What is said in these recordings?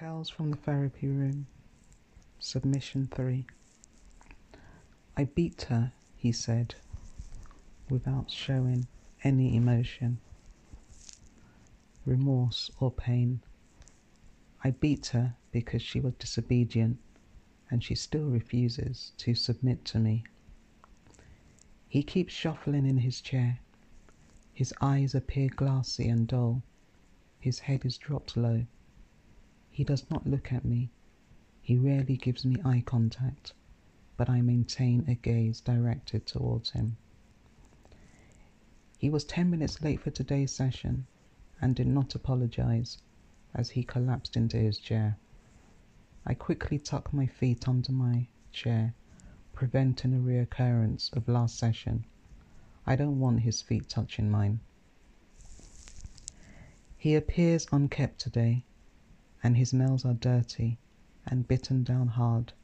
Tales from the Therapy Room, Submission 3. I beat her, he said, without showing any emotion, remorse, or pain. I beat her because she was disobedient and she still refuses to submit to me. He keeps shuffling in his chair. His eyes appear glassy and dull. His head is dropped low. He does not look at me. He rarely gives me eye contact, but I maintain a gaze directed towards him. He was 10 minutes late for today's session and did not apologize as he collapsed into his chair. I quickly tuck my feet under my chair, preventing a reoccurrence of last session. I don't want his feet touching mine. He appears unkept today, and his nails are dirty and bitten down hard.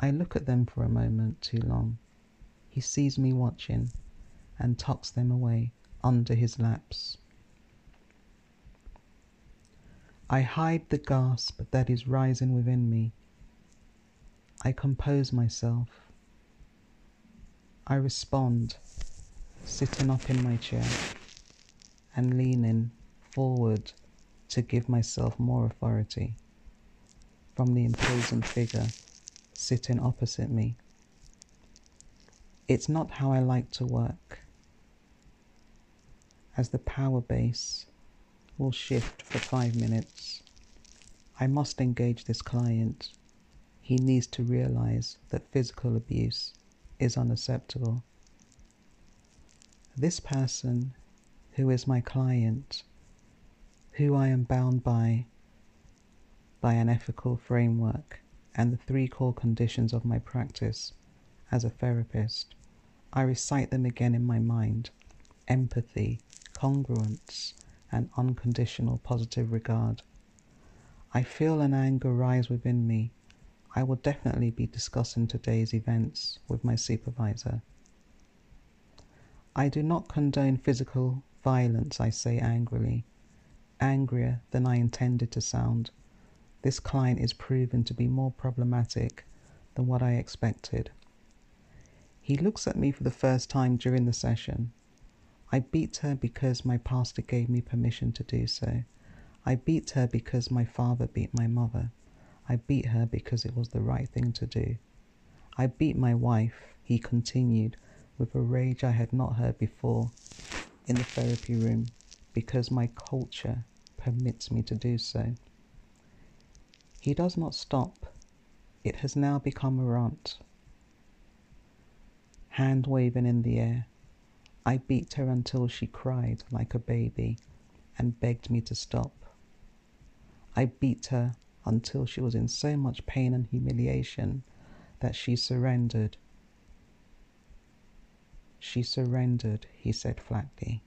I look at them for a moment too long. He sees me watching and tucks them away under his laps. I hide the gasp that is rising within me. I compose myself. I respond, sitting up in my chair and leaning forward to give myself more authority from the imposing figure sitting opposite me. It's not how I like to work, as the power base will shift for five minutes. I must engage this client. He needs to realize that physical abuse is unacceptable. This person, who is my client, who I am bound by by an ethical framework and the three core conditions of my practice as a therapist. I recite them again in my mind empathy, congruence, and unconditional positive regard. I feel an anger rise within me. I will definitely be discussing today's events with my supervisor. I do not condone physical violence, I say angrily angrier than I intended to sound. This client is proven to be more problematic than what I expected. He looks at me for the first time during the session. I beat her because my pastor gave me permission to do so. I beat her because my father beat my mother. I beat her because it was the right thing to do. I beat my wife, he continued, with a rage I had not heard before in the therapy room because my culture permits me to do so. He does not stop. It has now become a rant. Hand waving in the air, I beat her until she cried like a baby and begged me to stop. I beat her until she was in so much pain and humiliation that she surrendered. She surrendered, he said flatly.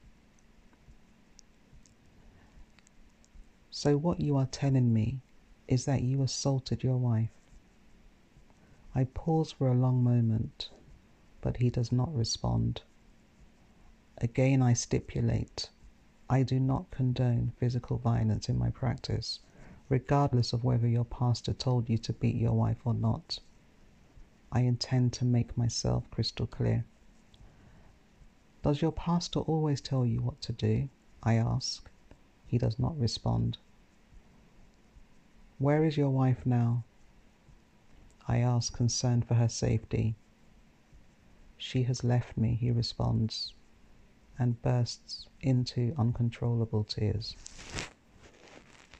So, what you are telling me is that you assaulted your wife. I pause for a long moment, but he does not respond. Again, I stipulate I do not condone physical violence in my practice, regardless of whether your pastor told you to beat your wife or not. I intend to make myself crystal clear. Does your pastor always tell you what to do? I ask. He does not respond. Where is your wife now? I ask, concerned for her safety. She has left me, he responds, and bursts into uncontrollable tears.